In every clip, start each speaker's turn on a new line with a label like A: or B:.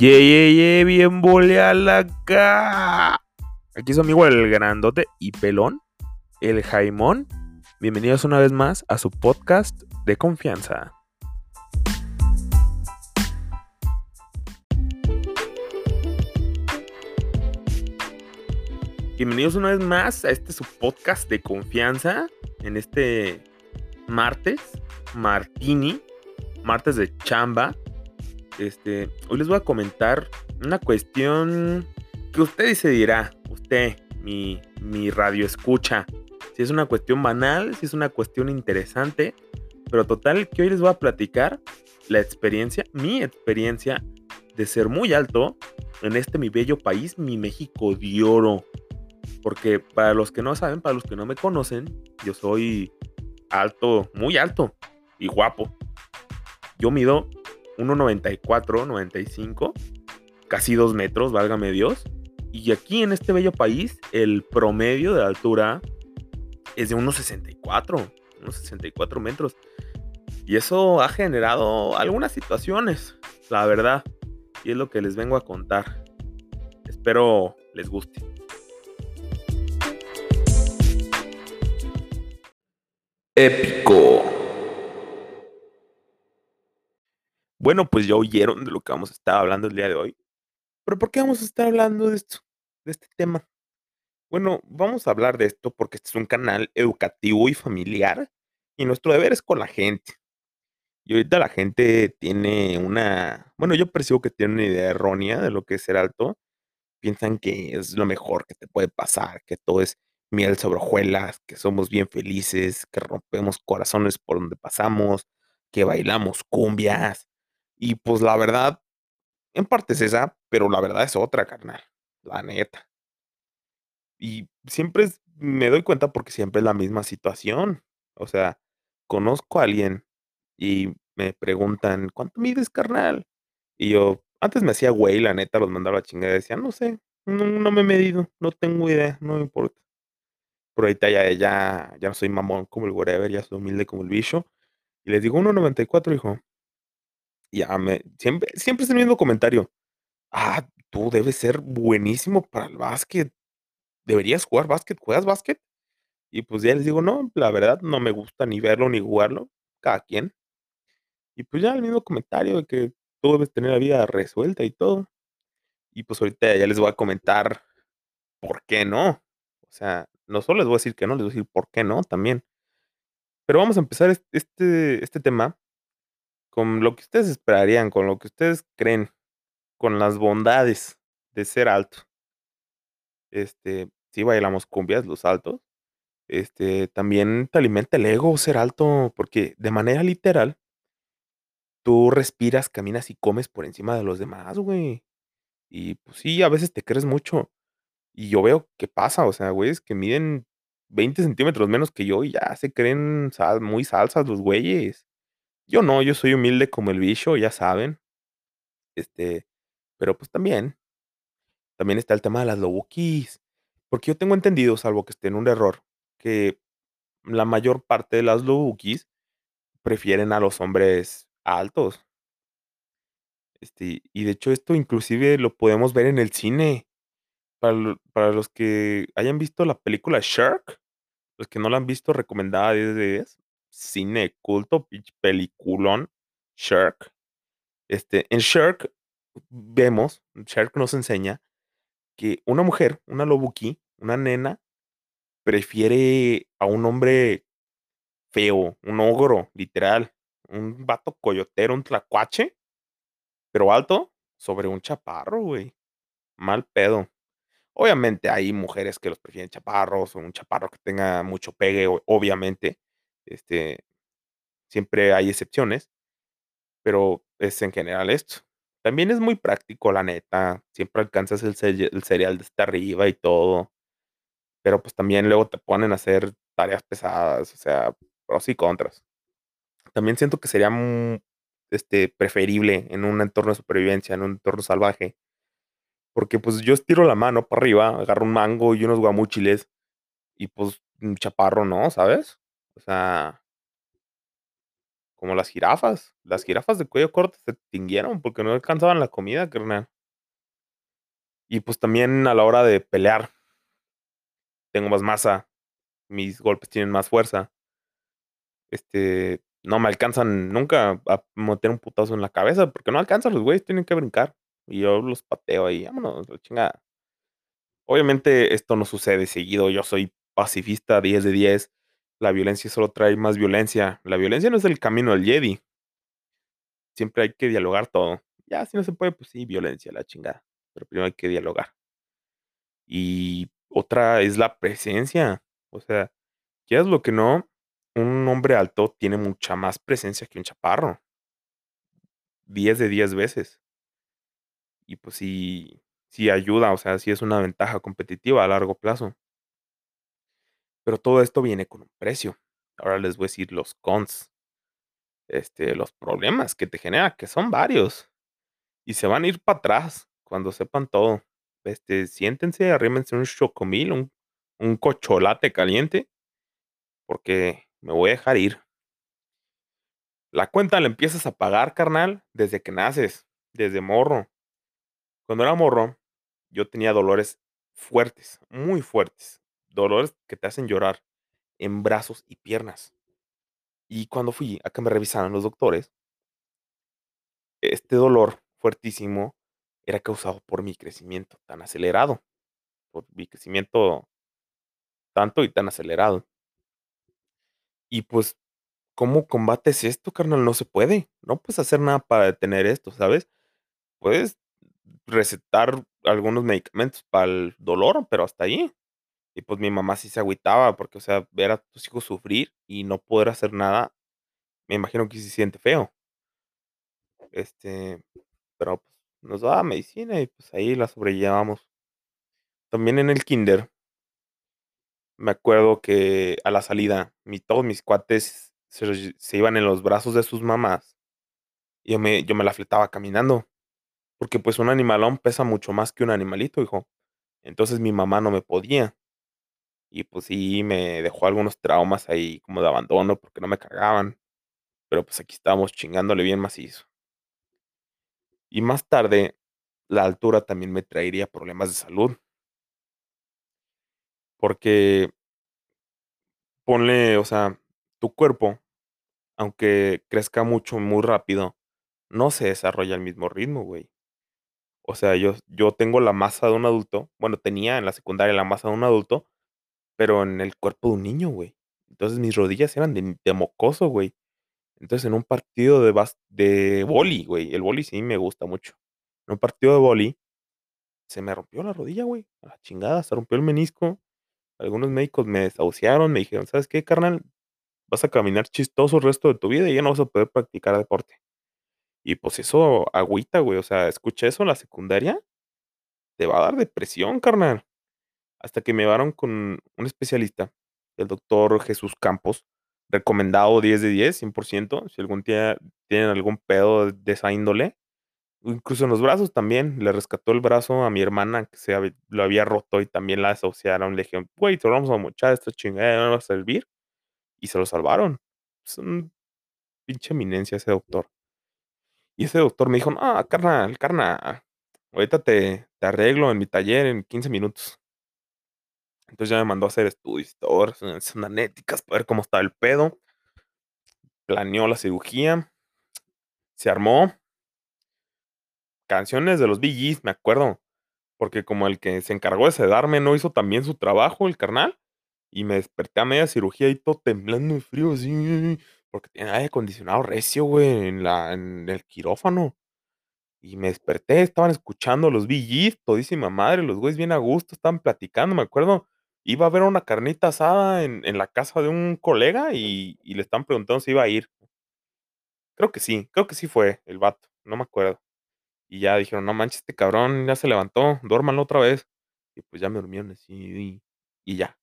A: Ye, ye, ye, bien boleal acá. Aquí su amigo el grandote y pelón, el Jaimón. Bienvenidos una vez más a su podcast de confianza. Bienvenidos una vez más a este su podcast de confianza en este martes, Martini, martes de chamba. Este, hoy les voy a comentar una cuestión que usted decidirá, usted, mi, mi radio escucha, si es una cuestión banal, si es una cuestión interesante, pero total que hoy les voy a platicar la experiencia, mi experiencia de ser muy alto en este mi bello país, mi México de oro. Porque para los que no saben, para los que no me conocen, yo soy alto, muy alto y guapo. Yo mido 1,94, 95, casi 2 metros, válgame Dios. Y aquí en este bello país, el promedio de altura es de 1,64, unos 64 metros. Y eso ha generado algunas situaciones, la verdad. Y es lo que les vengo a contar. Espero les guste. Épico. Bueno, pues ya oyeron de lo que vamos a estar hablando el día de hoy. Pero ¿por qué vamos a estar hablando de esto, de este tema? Bueno, vamos a hablar de esto porque este es un canal educativo y familiar y nuestro deber es con la gente. Y ahorita la gente tiene una, bueno, yo percibo que tiene una idea errónea de lo que es ser alto. Piensan que es lo mejor que te puede pasar, que todo es miel sobre hojuelas, que somos bien felices, que rompemos corazones por donde pasamos, que bailamos cumbias. Y pues la verdad, en parte es esa, pero la verdad es otra, carnal. La neta. Y siempre es- me doy cuenta porque siempre es la misma situación. O sea, conozco a alguien y me preguntan, ¿cuánto mides, carnal? Y yo, antes me hacía güey, la neta, los mandaba a chingar y decía, no sé, no, no me he medido, no tengo idea, no me importa. Pero ahorita ya, ya, ya soy mamón como el whatever, ya soy humilde como el bicho. Y les digo 1.94, hijo. Ya me, siempre, siempre es el mismo comentario. Ah, tú debes ser buenísimo para el básquet. Deberías jugar básquet, ¿juegas básquet? Y pues ya les digo, no, la verdad no me gusta ni verlo ni jugarlo, cada quien. Y pues ya el mismo comentario de que tú debes tener la vida resuelta y todo. Y pues ahorita ya les voy a comentar por qué no. O sea, no solo les voy a decir que no, les voy a decir por qué no también. Pero vamos a empezar es- este, este tema con lo que ustedes esperarían, con lo que ustedes creen, con las bondades de ser alto. Este, sí bailamos cumbias, los altos. Este, también te alimenta el ego ser alto, porque de manera literal, tú respiras, caminas y comes por encima de los demás, güey. Y pues sí, a veces te crees mucho. Y yo veo qué pasa, o sea, güeyes que miden 20 centímetros menos que yo y ya se creen sal- muy salsas los güeyes. Yo no, yo soy humilde como el bicho, ya saben. Este, pero pues también, también está el tema de las lobukis. Porque yo tengo entendido, salvo que esté en un error, que la mayor parte de las lobukis prefieren a los hombres altos. Este, y de hecho esto inclusive lo podemos ver en el cine. Para, para los que hayan visto la película Shark, los que no la han visto, recomendada 10 de 10. Cine culto, peliculón, Shark. Este, en Shark vemos, Shark nos enseña que una mujer, una lobuki, una nena, prefiere a un hombre feo, un ogro, literal, un vato coyotero, un tlacuache, pero alto, sobre un chaparro, güey. Mal pedo. Obviamente hay mujeres que los prefieren chaparros o un chaparro que tenga mucho pegue, obviamente. Este, siempre hay excepciones, pero es en general esto. También es muy práctico, la neta. Siempre alcanzas el, el cereal desde arriba y todo. Pero pues también luego te ponen a hacer tareas pesadas, o sea, pros y contras. También siento que sería mm, este, preferible en un entorno de supervivencia, en un entorno salvaje. Porque pues yo estiro la mano para arriba, agarro un mango y unos guamúchiles y pues un chaparro no, ¿sabes? O sea, Como las jirafas. Las jirafas de cuello corto se extinguieron porque no alcanzaban la comida, carnal. Y, pues, también a la hora de pelear tengo más masa, mis golpes tienen más fuerza. Este, no me alcanzan nunca a meter un putazo en la cabeza, porque no alcanzan los güeyes, tienen que brincar. Y yo los pateo ahí, vámonos la chingada. Obviamente, esto no sucede seguido, yo soy pacifista 10 de 10. La violencia solo trae más violencia. La violencia no es el camino del Jedi. Siempre hay que dialogar todo. Ya, si no se puede, pues sí, violencia, la chingada. Pero primero hay que dialogar. Y otra es la presencia. O sea, quieras lo que no, un hombre alto tiene mucha más presencia que un chaparro. 10 de 10 veces. Y pues sí, sí ayuda, o sea, sí es una ventaja competitiva a largo plazo. Pero todo esto viene con un precio. Ahora les voy a decir los cons. Este, los problemas que te genera, que son varios. Y se van a ir para atrás cuando sepan todo. Este, siéntense, arrímense un chocomil, un, un cocholate caliente, porque me voy a dejar ir. La cuenta la empiezas a pagar, carnal, desde que naces, desde morro. Cuando era morro, yo tenía dolores fuertes, muy fuertes. Dolores que te hacen llorar en brazos y piernas. Y cuando fui a que me revisaran los doctores, este dolor fuertísimo era causado por mi crecimiento tan acelerado. Por mi crecimiento tanto y tan acelerado. Y pues, ¿cómo combates esto, carnal? No se puede. No puedes hacer nada para detener esto, ¿sabes? Puedes recetar algunos medicamentos para el dolor, pero hasta ahí. Y pues mi mamá sí se agüitaba porque, o sea, ver a tus hijos sufrir y no poder hacer nada, me imagino que se siente feo. Este, pero pues nos daba medicina y pues ahí la sobrellevamos. También en el kinder me acuerdo que a la salida, mi, todos mis cuates se, se iban en los brazos de sus mamás. Y yo me, yo me la fletaba caminando. Porque pues un animalón pesa mucho más que un animalito, hijo. Entonces mi mamá no me podía. Y pues sí, me dejó algunos traumas ahí como de abandono porque no me cagaban. Pero pues aquí estamos chingándole bien macizo. Y más tarde, la altura también me traería problemas de salud. Porque ponle, o sea, tu cuerpo, aunque crezca mucho, muy rápido, no se desarrolla al mismo ritmo, güey. O sea, yo, yo tengo la masa de un adulto, bueno, tenía en la secundaria la masa de un adulto, pero en el cuerpo de un niño, güey. Entonces mis rodillas eran de, mocoso, güey. Entonces en un partido de, bas de boli, güey, el boli sí me gusta mucho. En un partido de boli, se me rompió la rodilla, güey, a la chingada, se rompió el menisco. Algunos médicos me desahuciaron, me dijeron, ¿sabes qué, carnal? Vas a caminar chistoso el resto de tu vida y ya no vas a poder practicar deporte. Y pues eso agüita, güey, o sea, escuché eso en la secundaria, te va a dar depresión, carnal. Hasta que me llevaron con un especialista, el doctor Jesús Campos, recomendado 10 de 10, 100%, si algún día tienen algún pedo de esa índole. Incluso en los brazos también, le rescató el brazo a mi hermana que se lo había roto y también la desahuciaron. Le dijeron, güey, te vamos a mochar, esta chingada no va a servir. Y se lo salvaron. Es un pinche eminencia ese doctor. Y ese doctor me dijo, no, carnal, carnal, ahorita te, te arreglo en mi taller en 15 minutos. Entonces ya me mandó a hacer estudios resonancias magnéticas para ver cómo estaba el pedo. Planeó la cirugía. Se armó. Canciones de los Gees, me acuerdo. Porque como el que se encargó de sedarme no hizo también su trabajo, el carnal. Y me desperté a media cirugía y todo temblando y frío así. Porque tenía aire acondicionado recio, güey, en, la, en el quirófano. Y me desperté, estaban escuchando los Gees, todísima madre, los güeyes bien a gusto, estaban platicando, me acuerdo. Iba a ver una carnita asada en, en la casa de un colega y, y le estaban preguntando si iba a ir. Creo que sí, creo que sí fue el vato, no me acuerdo. Y ya dijeron, no manches, este cabrón ya se levantó, duérmanlo otra vez. Y pues ya me durmieron así y, y ya.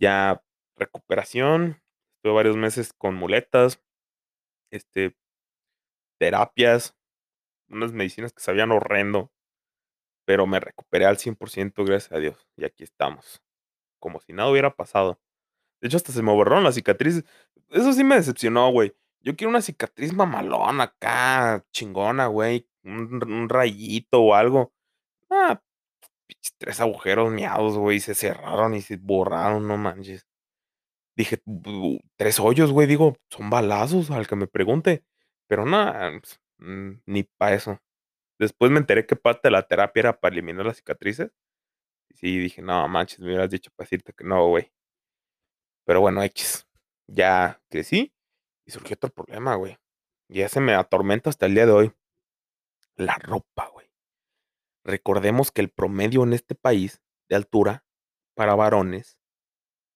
A: Ya recuperación, estuve varios meses con muletas, este, terapias, unas medicinas que sabían horrendo, pero me recuperé al 100% gracias a Dios. Y aquí estamos, como si nada hubiera pasado. De hecho, hasta se me borraron las cicatrices. Eso sí me decepcionó, güey. Yo quiero una cicatriz mamalona acá, chingona, güey, un rayito o algo. Ah, 3 agujeros miados, güey, se cerraron y se borraron, no manches. Dije: "Bu 3 hoyos", güey, digo, son balazos al que me pregunte, pero no, ps, mm, ni para eso. Después me enteré que parte de la terapia era para eliminar las cicatrices. Sí, dije: "No manches, me hubieras dicho para decirte que no, güey". Pero bueno, equis. Ya crecí y surgió otro problema, güey. Y ese me atormenta hasta el día de hoy. La ropa, güey. Recordemos que el promedio en este país de altura para varones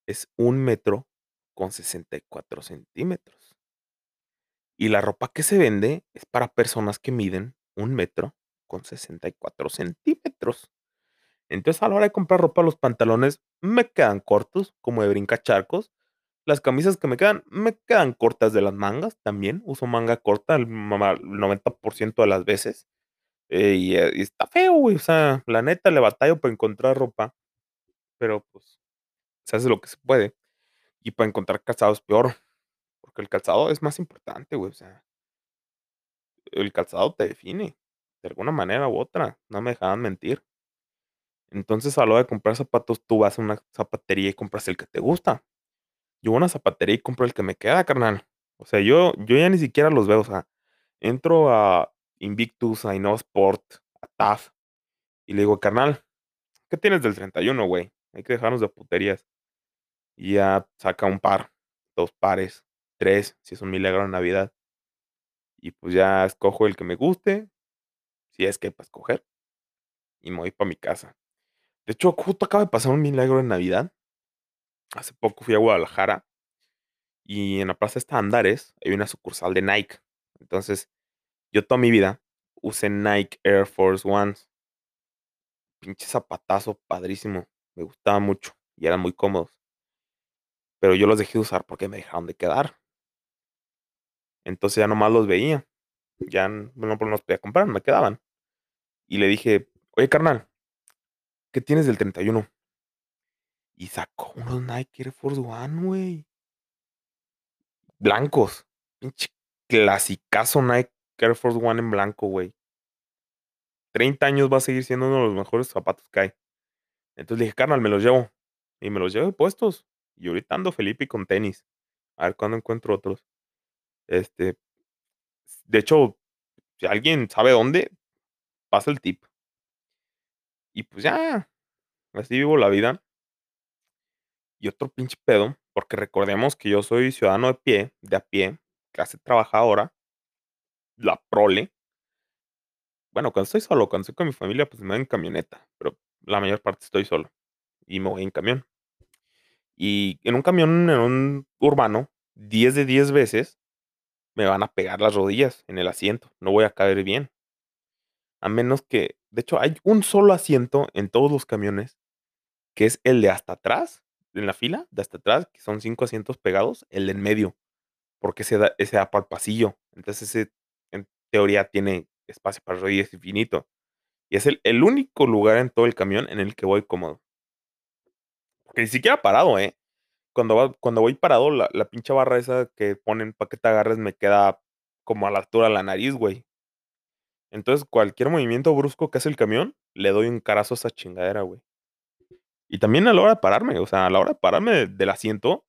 A: es 1 metro con 64 centímetros. Y la ropa que se vende es para personas que miden 1 metro con 64 centímetros. Entonces, a la hora de comprar ropa, los pantalones me quedan cortos, como de brincacharcos. Las camisas que me quedan, me quedan cortas de las mangas también. Uso manga corta el ma el 90% de las veces. Eh, y, eh, y está feo, güey. O sea, la neta le batallo para encontrar ropa. Pero, pues, se hace lo que se puede. Y para encontrar calzado es peor, porque el calzado es más importante, güey, o sea el calzado te define, de alguna manera u otra, no me dejarán mentir. Entonces, a la hora de comprar zapatos, tú vas a una zapatería y compras el que te gusta. Yo voy a una zapatería y compro el que me queda, carnal. O sea, yo yo ya ni siquiera los veo, o sea, entro a Invictus, a Innosport, a TAF, y le digo: "Carnal, ¿qué tienes del 31, güey? Hay que dejarnos de puterías". Y ya saca un par, 2 pares, 3, si es un milagro en Navidad. Y, pues, ya escojo el que me guste, si es que hay para escoger y me voy para mi casa. De hecho, justo acaba de pasar un milagro en Navidad. Hace poco fui a Guadalajara y en la plaza esta Andares hay una sucursal de Nike. Entonces, yo toda mi vida usé Nike Air Force Ones. Pinche zapatazo padrísimo, me gustaba mucho y eran muy cómodos. Pero yo los dejé de usar porque me dejaron de quedar. Entonces, ya nomás los veía. Ya no no los podía comprar, me quedaban. Y le dije: "Oye, carnal" "¿qué tienes del 31?" Y sacó unos Nike Air Force One, güey. Blancos, pinche clasicazo Nike Air Force One en blanco, güey. 30 años va a seguir siendo uno de los mejores zapatos que hay. Entonces dije: "Carnal, me los llevo". Y me los llevé puestos. Y ahorita ando Felipe con tenis. A ver cuándo encuentro otros. Este de hecho, si alguien sabe dónde, pasa el tip. Y, pues, ya, así vivo la vida. Y otro pinche pedo, porque recordemos que yo soy ciudadano de pie de a pie, clase trabajadora la prole. Bueno, cuando estoy solo, cuando estoy con mi familia, pues, me voy en camioneta, pero la mayor parte estoy solo, y me voy en camión. Y en un camión, en un urbano, 10 de 10 veces me van a pegar las rodillas en el asiento, no voy a caber bien. A menos que de hecho, hay un solo asiento en todos los camiones, que es el de hasta atrás, en la fila de hasta atrás, que son 5 asientos pegados, el de en medio, porque ese da ese da para el pasillo. Entonces, ese, en teoría, tiene espacio para rodillas infinito. Y es el el único lugar en todo el camión en el que voy cómodo. Porque ni siquiera parado, ¿eh? Cuando va cuando voy parado, la la pinche barra esa que ponen para que te agarres me queda como a la altura de la nariz, güey. Entonces, cualquier movimiento brusco que hace el camión, le doy un carazo a esa chingadera, güey. Y también a la hora de pararme, o sea, a la hora de pararme del asiento,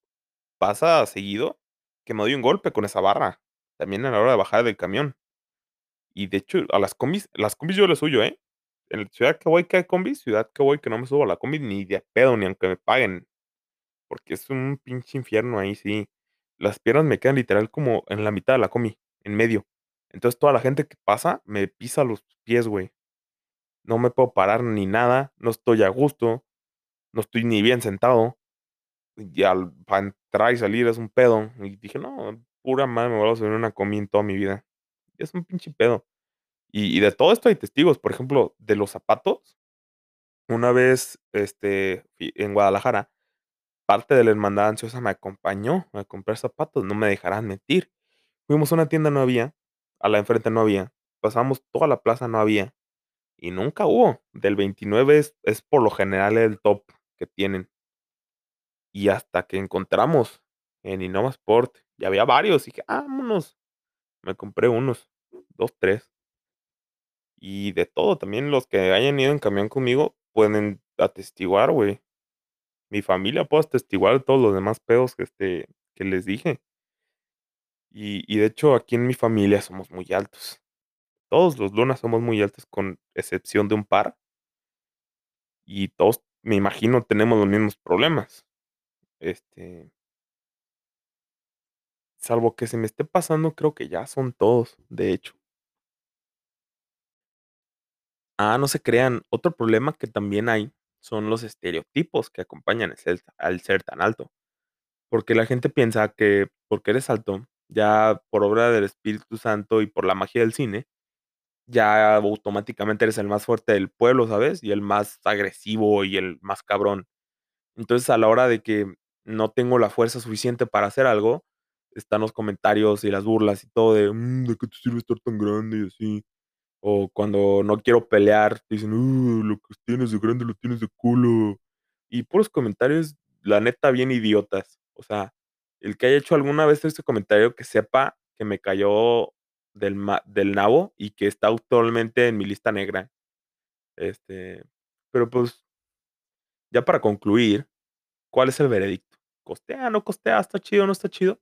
A: pasa seguido que me doy un golpe con esa barra, también a la hora de bajar del camión. Y de hecho, a las combis las combis yo les huyo, ¿eh? En ciudad que voy que hay combis, ciudad que voy que no me subo a la combi ni de pedo, ni aunque me paguen. Porque es un pinche infierno ahí, sí. Las piernas me quedan literal como en la mitad de la combi, en medio. Entonces, toda la gente que pasa me pisa los pies, güey. No me puedo parar ni nada, no estoy a gusto, no estoy ni bien sentado. Y al entrar y salir es un pedo. Y dije: "No, pura madre me vuelvo a subir una combi en toda mi vida". Es un pinche pedo. Y y de todo esto hay testigos, por ejemplo, de los zapatos. Una vez, este, en Guadalajara, parte de la hermandad ansiosa me acompañó a comprar zapatos, no me dejarán mentir. Fuimos a una tienda, no había, a la enfrente no había, pasamos toda la plaza, no había, y nunca hubo. Del 29 es es por lo general el top que tienen. Y hasta que encontramos en Innovasport Y había varios. Y dije, vámonos. Me compré unos, dos, tres. Y de todo, también los que hayan ido en camión conmigo pueden atestiguar, güey. Mi familia puede atestiguar todos los demás pedos que, este, que les dije. Y, y de hecho, aquí en mi familia somos muy altos. Todos los lunas somos muy altos, con excepción de un par. Y todos, me imagino, tenemos los mismos problemas. Este. Salvo que se me esté pasando, creo que ya son todos, de hecho. Ah, no se crean. Otro problema que también hay son los estereotipos que acompañan al ser tan alto. Porque la gente piensa que porque eres alto, ya por obra del Espíritu Santo y por la magia del cine, ya automáticamente eres el más fuerte del pueblo, ¿sabes? Y el más agresivo y el más cabrón. Entonces, a la hora de que no tengo la fuerza suficiente para hacer algo, están los comentarios y las burlas y todo de, mm, ¿de qué te sirve estar tan grande? Y así. O cuando no quiero pelear, dicen, uh, lo que tienes de grande lo tienes de culo. Y puros comentarios, la neta, bien idiotas. O sea, el que haya hecho alguna vez este comentario que sepa que me cayó del, del nabo y que está actualmente en mi lista negra. Este, pero pues, ya para concluir, ¿cuál es el veredicto? ¿Costea, no costea? ¿Está chido, no está chido?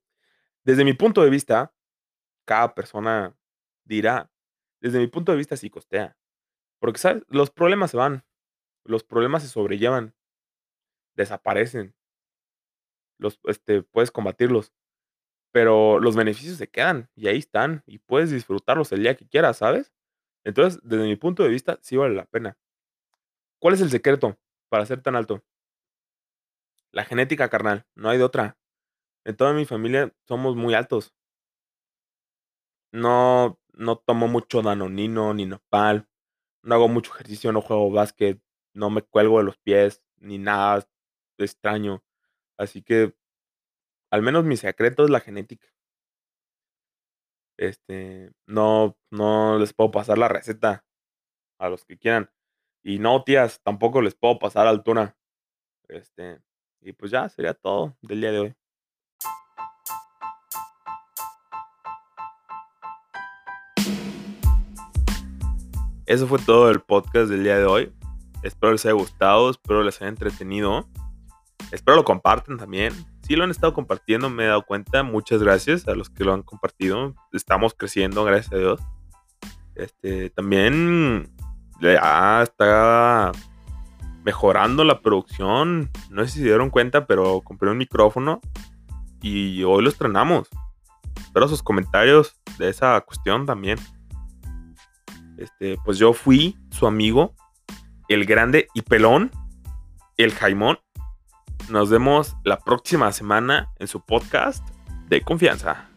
A: Desde mi punto de vista, cada persona dirá, desde mi punto de vista sí costea. Porque, ¿sabes? Los problemas se van, los problemas se sobrellevan, desaparecen, los, este, puedes combatirlos, pero los beneficios se quedan y ahí están y puedes disfrutarlos el día que quieras, ¿sabes? Entonces, desde mi punto de vista, sí vale la pena. ¿Cuál es el secreto para ser tan alto? La genética carnal, no hay de otra. En toda mi familia somos muy altos. No, no tomo mucho danonino ni nopal. No hago mucho ejercicio, no juego básquet, no me cuelgo de los pies, ni nada extraño. Así que, al menos mi secreto es la genética. Este, no, no les puedo pasar la receta a los que quieran. Y no, tías, tampoco les puedo pasar altura. Este, y pues ya sería todo del día de hoy. Eso fue todo el podcast del día de hoy. Espero les haya gustado, espero les haya entretenido. Espero lo compartan también. Si lo han estado compartiendo, me he dado cuenta. Muchas gracias a los que lo han compartido. Estamos creciendo, gracias a Dios. Este, también ya está mejorando la producción. No sé si se dieron cuenta, pero compré un micrófono y hoy lo estrenamos. Espero sus comentarios de esa cuestión también. Este, pues yo fui su amigo, el grande y pelón, el Jaimón. Nos vemos la próxima semana en su podcast de confianza.